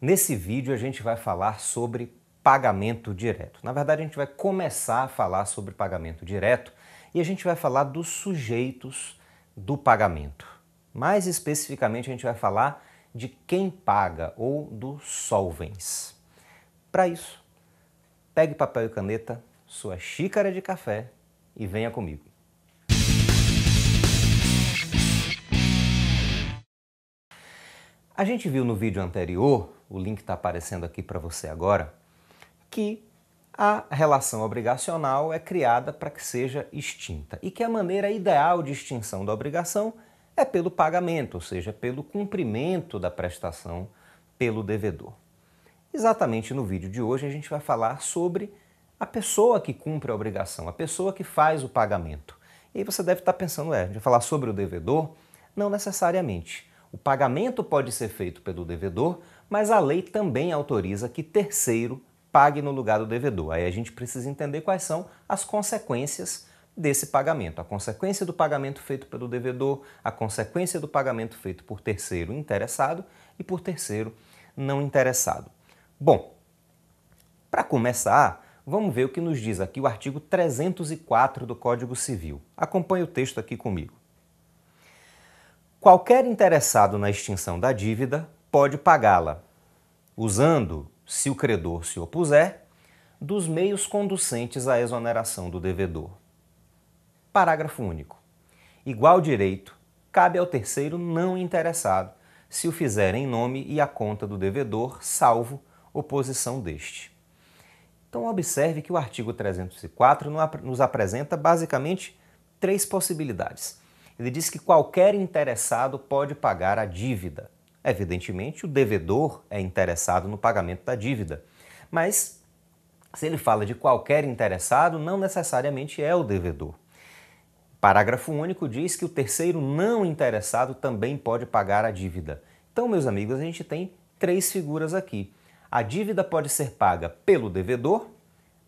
Nesse vídeo a gente vai falar sobre pagamento direto. Na verdade, a gente vai começar a falar sobre pagamento direto e a gente vai falar dos sujeitos do pagamento. Mais especificamente, a gente vai falar de quem paga ou do solvens. Para isso, pegue papel e caneta, sua xícara de café e venha comigo. A gente viu no vídeo anterior, o link está aparecendo aqui para você agora, que a relação obrigacional é criada para que seja extinta e que a maneira ideal de extinção da obrigação é pelo pagamento, ou seja, pelo cumprimento da prestação pelo devedor. Exatamente no vídeo de hoje a gente vai falar sobre a pessoa que cumpre a obrigação, a pessoa que faz o pagamento. E aí você deve estar pensando, é, a gente vai falar sobre o devedor? Não necessariamente. O pagamento pode ser feito pelo devedor, mas a lei também autoriza que terceiro pague no lugar do devedor. Aí a gente precisa entender quais são as consequências desse pagamento. A consequência do pagamento feito pelo devedor, a consequência do pagamento feito por terceiro interessado e por terceiro não interessado. Bom, para começar, vamos ver o que nos diz aqui o artigo 304 do Código Civil. Acompanhe o texto aqui comigo. Qualquer interessado na extinção da dívida pode pagá-la, usando, se o credor se opuser, dos meios conducentes à exoneração do devedor. Parágrafo único. Igual direito cabe ao terceiro não interessado, se o fizer em nome e à conta do devedor, salvo oposição deste. Então, observe que o artigo 304 nos apresenta basicamente três possibilidades. Ele diz que qualquer interessado pode pagar a dívida. Evidentemente, o devedor é interessado no pagamento da dívida, mas se ele fala de qualquer interessado, não necessariamente é o devedor. Parágrafo único diz que o terceiro não interessado também pode pagar a dívida. Então, meus amigos, a gente tem três figuras aqui. A dívida pode ser paga pelo devedor,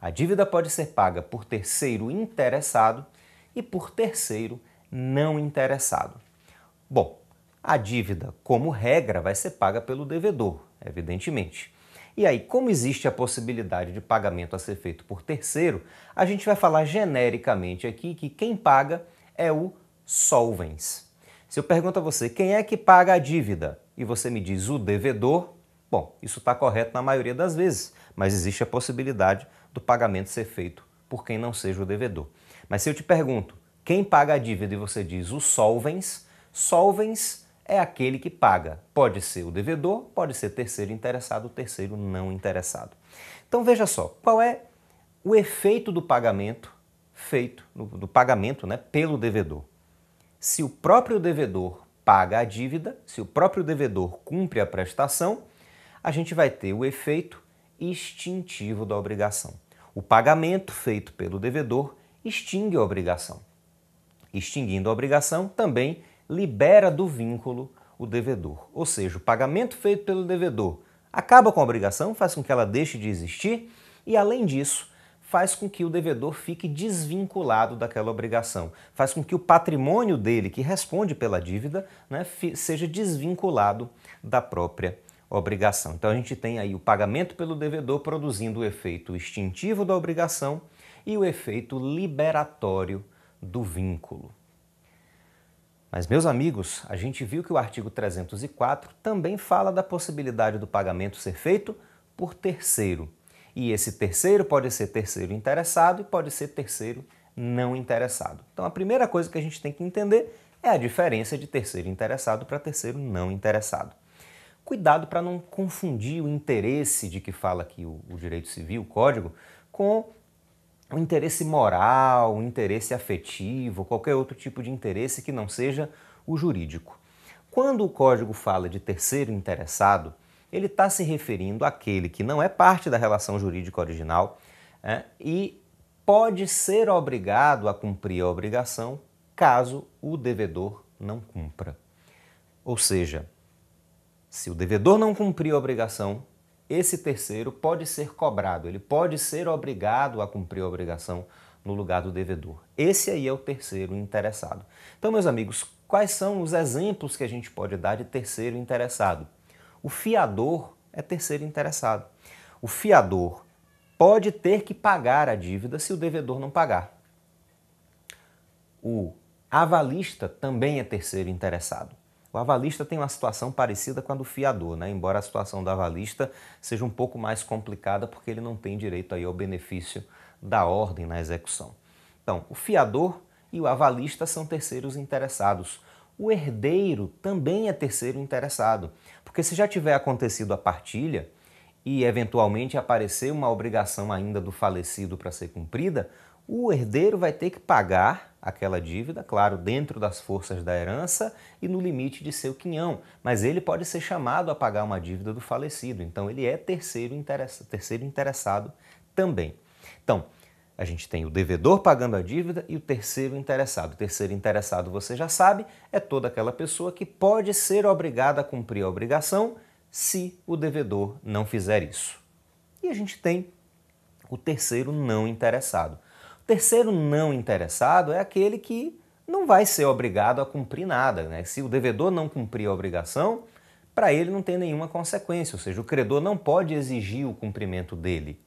a dívida pode ser paga por terceiro interessado e por terceiro não interessado. Bom, a dívida, como regra, vai ser paga pelo devedor, evidentemente. E aí, como existe a possibilidade de pagamento a ser feito por terceiro, a gente vai falar genericamente aqui que quem paga é o solvens. Se eu pergunto a você quem é que paga a dívida e você me diz o devedor, bom, isso está correto na maioria das vezes, mas existe a possibilidade do pagamento ser feito por quem não seja o devedor. Mas se eu te pergunto quem paga a dívida e você diz o solvens, solvens é aquele que paga. Pode ser o devedor, pode ser terceiro interessado, terceiro não interessado. Então veja só, qual é o efeito do pagamento feito, do pagamento né, pelo devedor? Se o próprio devedor paga a dívida, se o próprio devedor cumpre a prestação, a gente vai ter o efeito extintivo da obrigação. O pagamento feito pelo devedor extingue a obrigação extinguindo a obrigação, também libera do vínculo o devedor. Ou seja, o pagamento feito pelo devedor acaba com a obrigação, faz com que ela deixe de existir e, além disso, faz com que o devedor fique desvinculado daquela obrigação, faz com que o patrimônio dele, que responde pela dívida, né, seja desvinculado da própria obrigação. Então a gente tem aí o pagamento pelo devedor produzindo o efeito extintivo da obrigação e o efeito liberatório do vínculo. Mas, meus amigos, a gente viu que o artigo 304 também fala da possibilidade do pagamento ser feito por terceiro. E esse terceiro pode ser terceiro interessado e pode ser terceiro não interessado. Então, a primeira coisa que a gente tem que entender é a diferença de terceiro interessado para terceiro não interessado. Cuidado para não confundir o interesse de que fala aqui o, o direito civil, o código, com um interesse moral, um interesse afetivo, qualquer outro tipo de interesse que não seja o jurídico. Quando o código fala de terceiro interessado, ele está se referindo àquele que não é parte da relação jurídica original é, e pode ser obrigado a cumprir a obrigação caso o devedor não cumpra. Ou seja, se o devedor não cumprir a obrigação, esse terceiro pode ser cobrado, ele pode ser obrigado a cumprir a obrigação no lugar do devedor. Esse aí é o terceiro interessado. Então, meus amigos, quais são os exemplos que a gente pode dar de terceiro interessado? O fiador é terceiro interessado. O fiador pode ter que pagar a dívida se o devedor não pagar. O avalista também é terceiro interessado. O avalista tem uma situação parecida com a do fiador, né? embora a situação do avalista seja um pouco mais complicada porque ele não tem direito aí ao benefício da ordem na execução. Então, o fiador e o avalista são terceiros interessados. O herdeiro também é terceiro interessado, porque se já tiver acontecido a partilha e eventualmente aparecer uma obrigação ainda do falecido para ser cumprida, o herdeiro vai ter que pagar aquela dívida, claro, dentro das forças da herança e no limite de seu quinhão, mas ele pode ser chamado a pagar uma dívida do falecido, então ele é terceiro, interessa, terceiro interessado também. Então, a gente tem o devedor pagando a dívida e o terceiro interessado. O terceiro interessado, você já sabe, é toda aquela pessoa que pode ser obrigada a cumprir a obrigação se o devedor não fizer isso. E a gente tem o terceiro não interessado. Terceiro não interessado é aquele que não vai ser obrigado a cumprir nada. Né? Se o devedor não cumprir a obrigação, para ele não tem nenhuma consequência, ou seja, o credor não pode exigir o cumprimento dele.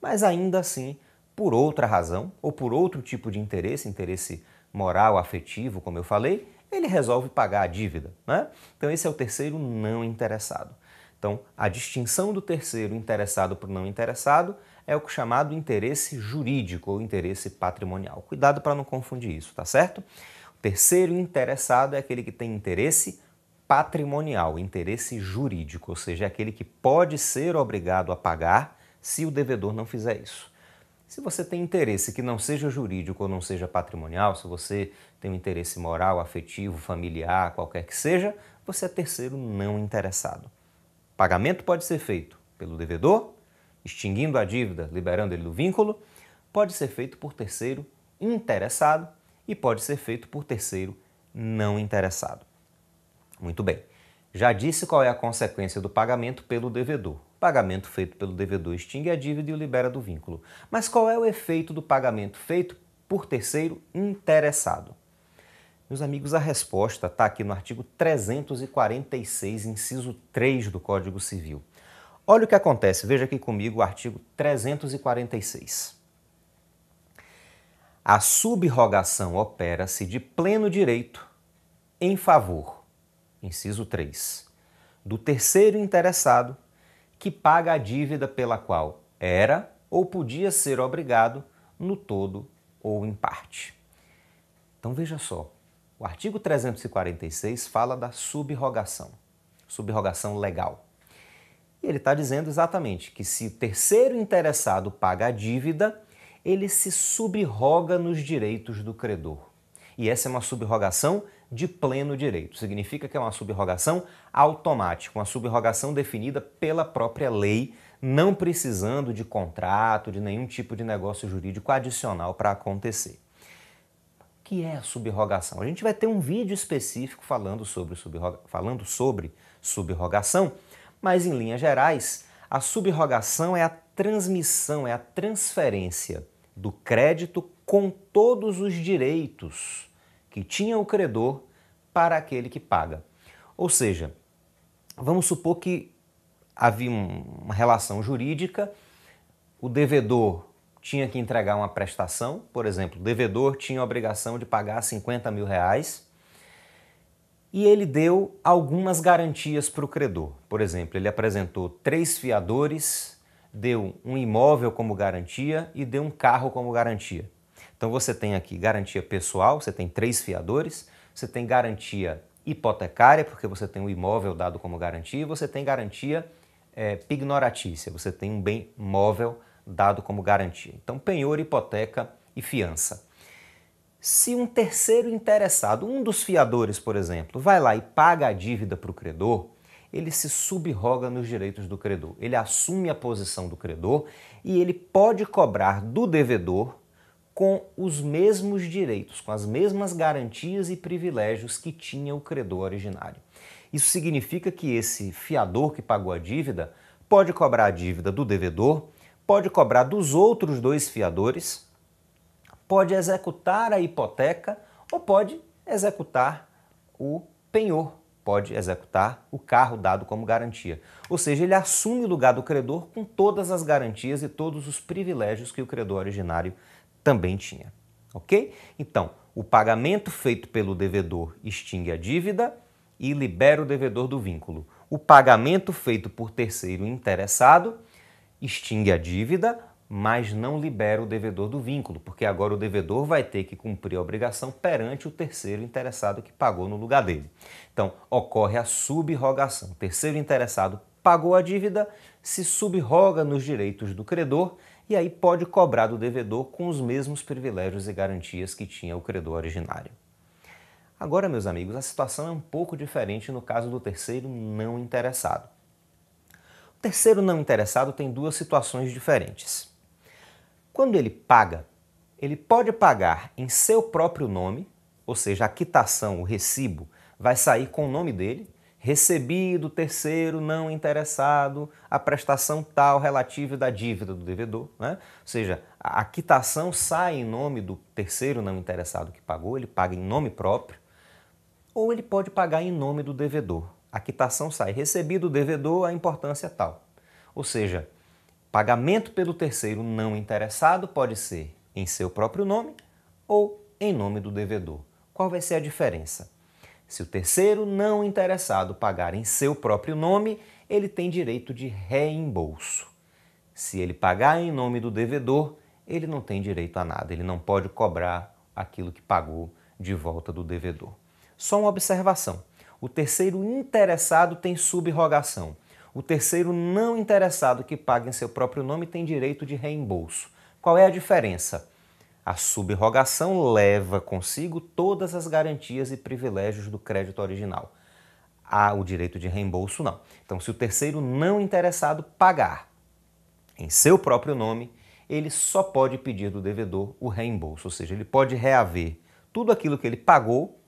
Mas ainda assim, por outra razão ou por outro tipo de interesse, interesse moral, afetivo, como eu falei, ele resolve pagar a dívida. Né? Então, esse é o terceiro não interessado. Então, a distinção do terceiro interessado por não interessado é o chamado interesse jurídico ou interesse patrimonial. Cuidado para não confundir isso, tá certo? O terceiro interessado é aquele que tem interesse patrimonial, interesse jurídico, ou seja, é aquele que pode ser obrigado a pagar se o devedor não fizer isso. Se você tem interesse que não seja jurídico ou não seja patrimonial, se você tem um interesse moral, afetivo, familiar, qualquer que seja, você é terceiro não interessado. Pagamento pode ser feito pelo devedor extinguindo a dívida, liberando ele do vínculo, pode ser feito por terceiro interessado e pode ser feito por terceiro não interessado. Muito bem. Já disse qual é a consequência do pagamento pelo devedor. O pagamento feito pelo devedor extingue a dívida e o libera do vínculo. Mas qual é o efeito do pagamento feito por terceiro interessado? Meus amigos, a resposta está aqui no artigo 346, inciso 3 do Código Civil. Olha o que acontece, veja aqui comigo o artigo 346. A subrogação opera-se de pleno direito em favor, inciso 3, do terceiro interessado que paga a dívida pela qual era ou podia ser obrigado no todo ou em parte. Então veja só, o artigo 346 fala da subrogação, subrogação legal. E ele está dizendo exatamente que se o terceiro interessado paga a dívida, ele se subroga nos direitos do credor. E essa é uma subrogação de pleno direito. Significa que é uma subrogação automática, uma subrogação definida pela própria lei, não precisando de contrato, de nenhum tipo de negócio jurídico adicional para acontecer. O que é a subrogação? A gente vai ter um vídeo específico falando sobre, subroga... falando sobre subrogação, mas, em linhas gerais, a subrogação é a transmissão, é a transferência do crédito com todos os direitos que tinha o credor para aquele que paga. Ou seja, vamos supor que havia uma relação jurídica, o devedor tinha que entregar uma prestação, por exemplo, o devedor tinha a obrigação de pagar 50 mil reais e ele deu algumas garantias para o credor. Por exemplo, ele apresentou três fiadores, deu um imóvel como garantia e deu um carro como garantia. Então você tem aqui garantia pessoal, você tem três fiadores, você tem garantia hipotecária, porque você tem o um imóvel dado como garantia, e você tem garantia é, pignoratícia, você tem um bem móvel dado como garantia. Então, penhor, hipoteca e fiança. Se um terceiro interessado, um dos fiadores, por exemplo, vai lá e paga a dívida para o credor, ele se subroga nos direitos do credor. Ele assume a posição do credor e ele pode cobrar do devedor com os mesmos direitos, com as mesmas garantias e privilégios que tinha o credor originário. Isso significa que esse fiador que pagou a dívida pode cobrar a dívida do devedor, pode cobrar dos outros dois fiadores, pode executar a hipoteca ou pode executar o penhor, pode executar o carro dado como garantia. Ou seja, ele assume o lugar do credor com todas as garantias e todos os privilégios que o credor originário também tinha. Ok? Então, o pagamento feito pelo devedor extingue a dívida e libera o devedor do vínculo. O pagamento feito por terceiro interessado extingue a dívida, mas não libera o devedor do vínculo, porque agora o devedor vai ter que cumprir a obrigação perante o terceiro interessado que pagou no lugar dele. Então, ocorre a subrogação. O terceiro interessado pagou a dívida, se subroga nos direitos do credor e aí pode cobrar do devedor com os mesmos privilégios e garantias que tinha o credor originário. Agora, meus amigos, a situação é um pouco diferente no caso do terceiro não interessado. O terceiro não interessado tem duas situações diferentes. Quando ele paga, ele pode pagar em seu próprio nome, ou seja, a quitação, o recibo, vai sair com o nome dele, recebido terceiro não interessado a prestação tal relativa da dívida do devedor. Né? Ou seja, a quitação sai em nome do terceiro não interessado que pagou, ele paga em nome próprio, ou ele pode pagar em nome do devedor. A quitação sai recebido o devedor, a importância tal. Ou seja, pagamento pelo terceiro não interessado pode ser em seu próprio nome ou em nome do devedor. Qual vai ser a diferença? Se o terceiro não interessado pagar em seu próprio nome, ele tem direito de reembolso. Se ele pagar em nome do devedor, ele não tem direito a nada, ele não pode cobrar aquilo que pagou de volta do devedor. Só uma observação: o terceiro interessado tem subrogação. O terceiro não interessado que paga em seu próprio nome tem direito de reembolso. Qual é a diferença? A subrogação leva consigo todas as garantias e privilégios do crédito original. Há o direito de reembolso não. Então, se o terceiro não interessado pagar em seu próprio nome, ele só pode pedir do devedor o reembolso, ou seja, ele pode reaver tudo aquilo que ele pagou,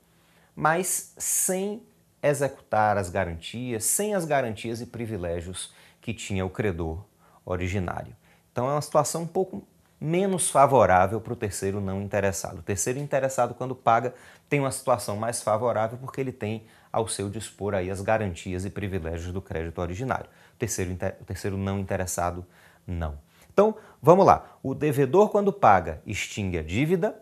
mas sem executar as garantias, sem as garantias e privilégios que tinha o credor originário. Então é uma situação um pouco menos favorável para o terceiro não interessado. O terceiro interessado, quando paga, tem uma situação mais favorável porque ele tem ao seu dispor aí as garantias e privilégios do crédito originário. O terceiro, o terceiro não interessado, não. Então, vamos lá. O devedor, quando paga, extingue a dívida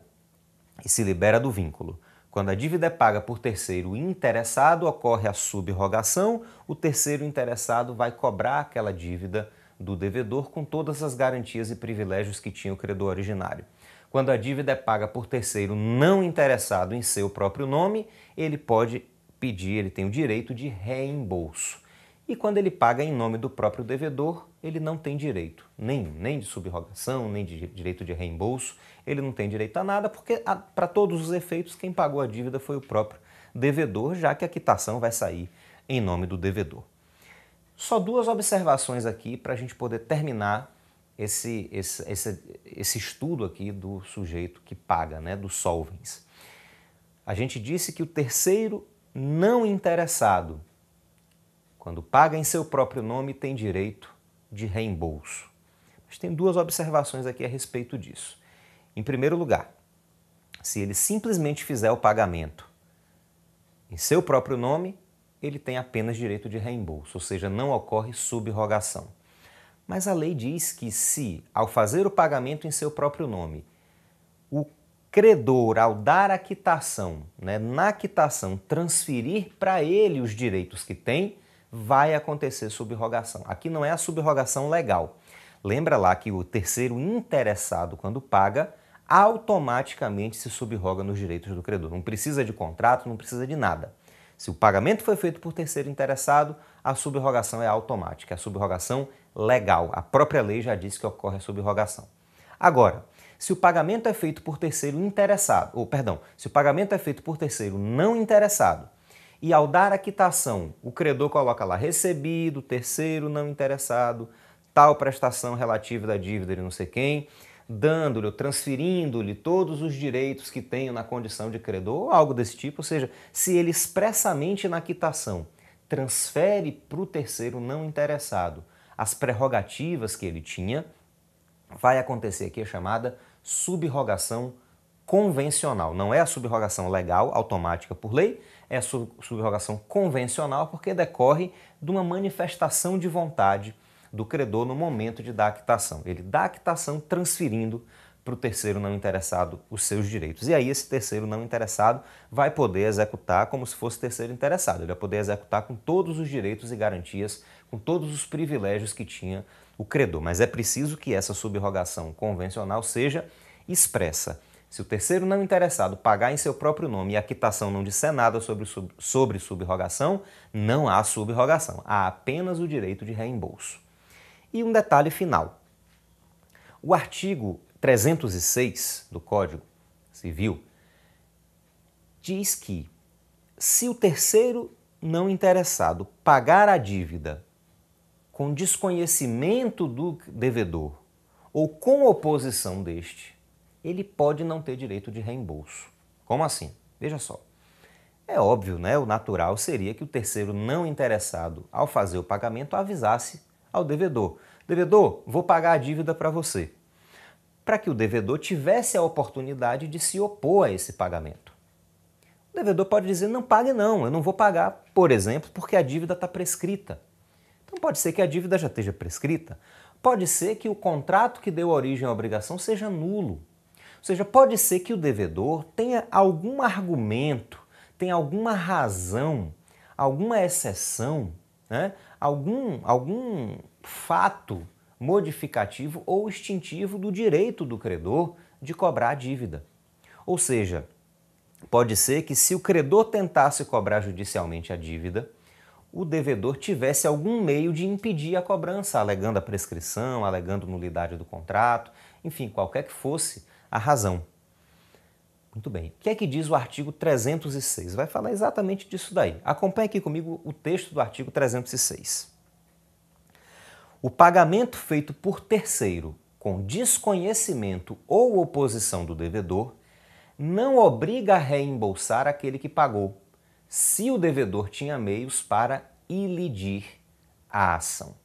e se libera do vínculo. Quando a dívida é paga por terceiro interessado, ocorre a subrogação, o terceiro interessado vai cobrar aquela dívida do devedor com todas as garantias e privilégios que tinha o credor originário. Quando a dívida é paga por terceiro não interessado em seu próprio nome, ele pode pedir, ele tem o direito de reembolso. E quando ele paga em nome do próprio devedor, ele não tem direito nenhum, nem de subrogação, nem de direito de reembolso, ele não tem direito a nada, porque para todos os efeitos quem pagou a dívida foi o próprio devedor, já que a quitação vai sair em nome do devedor. Só duas observações aqui para a gente poder terminar esse, esse, esse, esse estudo aqui do sujeito que paga, né, do solvens. A gente disse que o terceiro não interessado, quando paga em seu próprio nome, tem direito de reembolso. Mas tem duas observações aqui a respeito disso. Em primeiro lugar, se ele simplesmente fizer o pagamento em seu próprio nome, ele tem apenas direito de reembolso, ou seja, não ocorre subrogação. Mas a lei diz que se, ao fazer o pagamento em seu próprio nome, o credor, ao dar a quitação, né, na quitação, transferir para ele os direitos que tem, vai acontecer subrogação. Aqui não é a subrogação legal. Lembra lá que o terceiro interessado, quando paga, automaticamente se subroga nos direitos do credor. Não precisa de contrato, não precisa de nada. Se o pagamento foi feito por terceiro interessado, a subrogação é automática, é a subrogação legal. A própria lei já diz que ocorre a subrogação. Agora, se o pagamento é feito por terceiro interessado, ou perdão, se o pagamento é feito por terceiro não interessado, e ao dar a quitação, o credor coloca lá recebido, terceiro não interessado, tal prestação relativa da dívida de não sei quem, dando-lhe transferindo-lhe todos os direitos que tenho na condição de credor, ou algo desse tipo, ou seja, se ele expressamente na quitação transfere para o terceiro não interessado as prerrogativas que ele tinha, vai acontecer aqui a chamada subrogação convencional. Não é a subrogação legal, automática por lei, é a subrogação convencional porque decorre de uma manifestação de vontade do credor no momento de dar a quitação. Ele dá a quitação transferindo para o terceiro não interessado os seus direitos. E aí esse terceiro não interessado vai poder executar como se fosse terceiro interessado. Ele vai poder executar com todos os direitos e garantias, com todos os privilégios que tinha o credor. Mas é preciso que essa subrogação convencional seja expressa. Se o terceiro não interessado pagar em seu próprio nome e a quitação não disser nada sobre, sub, sobre subrogação, não há subrogação. Há apenas o direito de reembolso. E um detalhe final. O artigo 306 do Código Civil diz que se o terceiro não interessado pagar a dívida com desconhecimento do devedor ou com oposição deste, ele pode não ter direito de reembolso. Como assim? Veja só. É óbvio, né? O natural seria que o terceiro não interessado, ao fazer o pagamento, avisasse ao devedor: Devedor, vou pagar a dívida para você para que o devedor tivesse a oportunidade de se opor a esse pagamento. O devedor pode dizer: não pague, não, eu não vou pagar, por exemplo, porque a dívida está prescrita. Então pode ser que a dívida já esteja prescrita, pode ser que o contrato que deu origem à obrigação seja nulo. Ou seja, pode ser que o devedor tenha algum argumento, tenha alguma razão, alguma exceção, né? algum, algum fato modificativo ou extintivo do direito do credor de cobrar a dívida. Ou seja, pode ser que se o credor tentasse cobrar judicialmente a dívida, o devedor tivesse algum meio de impedir a cobrança, alegando a prescrição, alegando nulidade do contrato, enfim, qualquer que fosse a razão. Muito bem. O que é que diz o artigo 306? Vai falar exatamente disso daí. Acompanhe aqui comigo o texto do artigo 306. O pagamento feito por terceiro com desconhecimento ou oposição do devedor não obriga a reembolsar aquele que pagou, se o devedor tinha meios para ilidir a ação.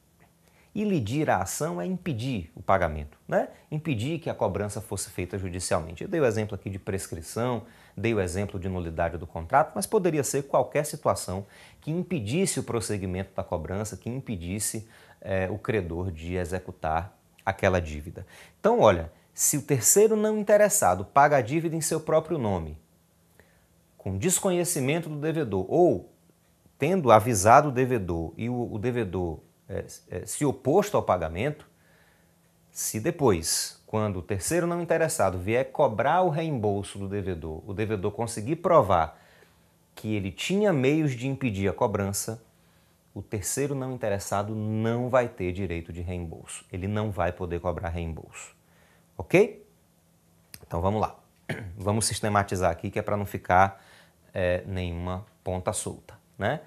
Ilidir a ação é impedir o pagamento, né? impedir que a cobrança fosse feita judicialmente. Eu dei o exemplo aqui de prescrição, dei o exemplo de nulidade do contrato, mas poderia ser qualquer situação que impedisse o prosseguimento da cobrança, que impedisse é, o credor de executar aquela dívida. Então, olha, se o terceiro não interessado paga a dívida em seu próprio nome, com desconhecimento do devedor, ou tendo avisado o devedor e o, o devedor se oposto ao pagamento, se depois, quando o terceiro não interessado vier cobrar o reembolso do devedor, o devedor conseguir provar que ele tinha meios de impedir a cobrança, o terceiro não interessado não vai ter direito de reembolso. Ele não vai poder cobrar reembolso. Ok? Então vamos lá. Vamos sistematizar aqui que é para não ficar é, nenhuma ponta solta. Né?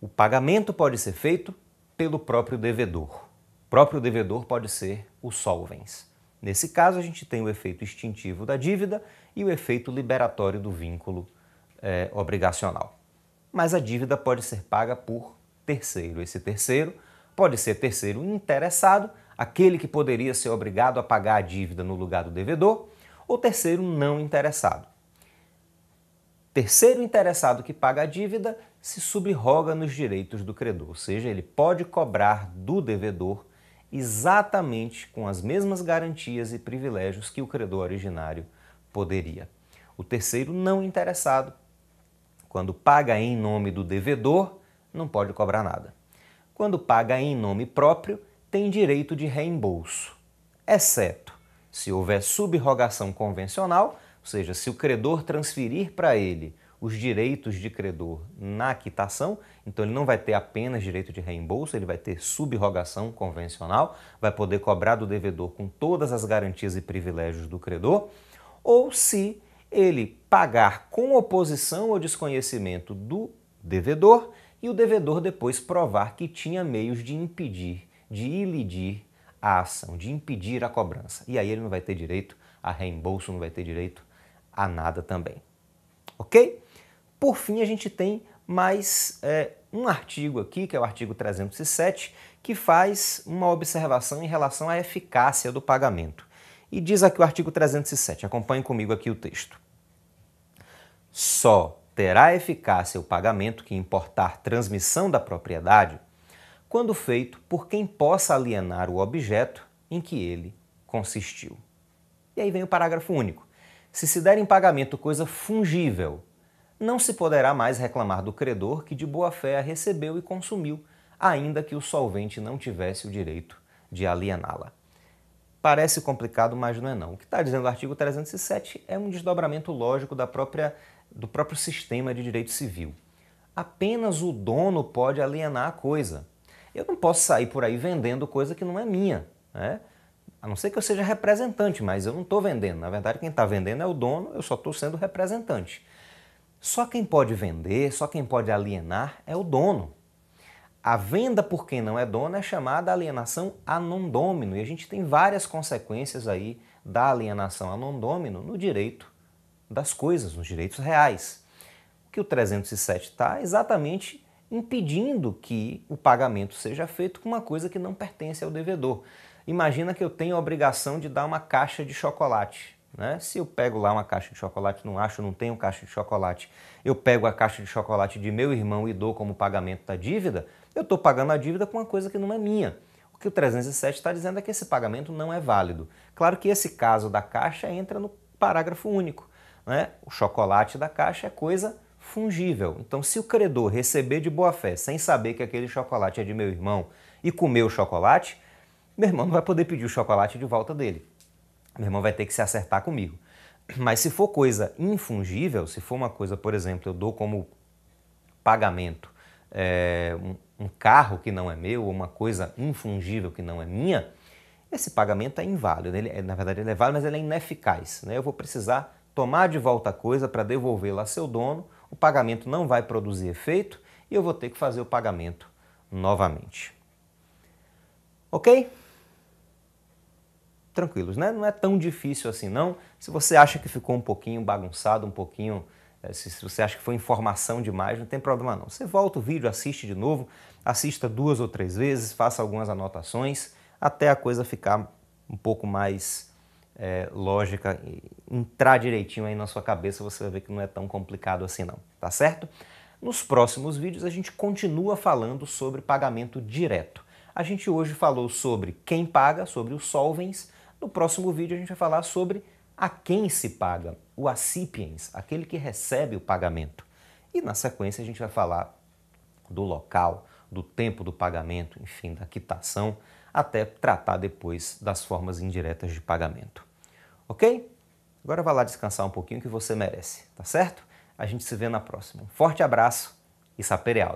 O pagamento pode ser feito pelo próprio devedor. O próprio devedor pode ser o solvens. Nesse caso, a gente tem o efeito extintivo da dívida e o efeito liberatório do vínculo é, obrigacional. Mas a dívida pode ser paga por terceiro. Esse terceiro pode ser terceiro interessado, aquele que poderia ser obrigado a pagar a dívida no lugar do devedor, ou terceiro não interessado. Terceiro interessado que paga a dívida se subroga nos direitos do credor, ou seja, ele pode cobrar do devedor exatamente com as mesmas garantias e privilégios que o credor originário poderia. O terceiro não interessado, quando paga em nome do devedor, não pode cobrar nada. Quando paga em nome próprio, tem direito de reembolso, exceto se houver subrogação convencional, ou seja, se o credor transferir para ele os direitos de credor na quitação, então ele não vai ter apenas direito de reembolso, ele vai ter subrogação convencional, vai poder cobrar do devedor com todas as garantias e privilégios do credor, ou se ele pagar com oposição ou desconhecimento do devedor e o devedor depois provar que tinha meios de impedir, de ilidir a ação, de impedir a cobrança. E aí ele não vai ter direito a reembolso, não vai ter direito a nada também. Ok? Por fim, a gente tem mais é, um artigo aqui, que é o artigo 307, que faz uma observação em relação à eficácia do pagamento. E diz aqui o artigo 307, acompanhe comigo aqui o texto. Só terá eficácia o pagamento que importar transmissão da propriedade quando feito por quem possa alienar o objeto em que ele consistiu. E aí vem o parágrafo único. Se se der em pagamento coisa fungível, não se poderá mais reclamar do credor que de boa fé a recebeu e consumiu, ainda que o solvente não tivesse o direito de aliená-la. Parece complicado, mas não é não. O que está dizendo o artigo 307 é um desdobramento lógico da própria, do próprio sistema de direito civil. Apenas o dono pode alienar a coisa. Eu não posso sair por aí vendendo coisa que não é minha. Né? A não ser que eu seja representante, mas eu não estou vendendo. Na verdade, quem está vendendo é o dono, eu só estou sendo representante. Só quem pode vender, só quem pode alienar é o dono. A venda por quem não é dono é chamada alienação a non domino e a gente tem várias consequências aí da alienação a non domino no direito das coisas, nos direitos reais. O que o 307 está exatamente impedindo que o pagamento seja feito com uma coisa que não pertence ao devedor. Imagina que eu tenho a obrigação de dar uma caixa de chocolate. Né? Se eu pego lá uma caixa de chocolate, não acho, não tenho caixa de chocolate, eu pego a caixa de chocolate de meu irmão e dou como pagamento da dívida, eu estou pagando a dívida com uma coisa que não é minha. O que o 307 está dizendo é que esse pagamento não é válido. Claro que esse caso da caixa entra no parágrafo único. Né? O chocolate da caixa é coisa fungível. Então, se o credor receber de boa fé, sem saber que aquele chocolate é de meu irmão, e comer o chocolate, meu irmão não vai poder pedir o chocolate de volta dele. Meu irmão vai ter que se acertar comigo. Mas se for coisa infungível, se for uma coisa, por exemplo, eu dou como pagamento é, um, um carro que não é meu, ou uma coisa infungível que não é minha, esse pagamento é inválido. Ele, é, na verdade, ele é válido, mas ele é ineficaz. Né? Eu vou precisar tomar de volta a coisa para devolvê-la a seu dono, o pagamento não vai produzir efeito e eu vou ter que fazer o pagamento novamente. Ok? Tranquilos, né? Não é tão difícil assim não. Se você acha que ficou um pouquinho bagunçado, um pouquinho eh, se você acha que foi informação demais, não tem problema não. Você volta o vídeo, assiste de novo, assista duas ou três vezes, faça algumas anotações, até a coisa ficar um pouco mais é, lógica, entrar direitinho aí na sua cabeça, você vai ver que não é tão complicado assim não, tá certo? Nos próximos vídeos a gente continua falando sobre pagamento direto. A gente hoje falou sobre quem paga, sobre os solvens. No próximo vídeo a gente vai falar sobre a quem se paga, o acipiens, aquele que recebe o pagamento. E na sequência a gente vai falar do local, do tempo do pagamento, enfim, da quitação, até tratar depois das formas indiretas de pagamento. Ok? Agora vá lá descansar um pouquinho que você merece, tá certo? A gente se vê na próxima. Um forte abraço e sapere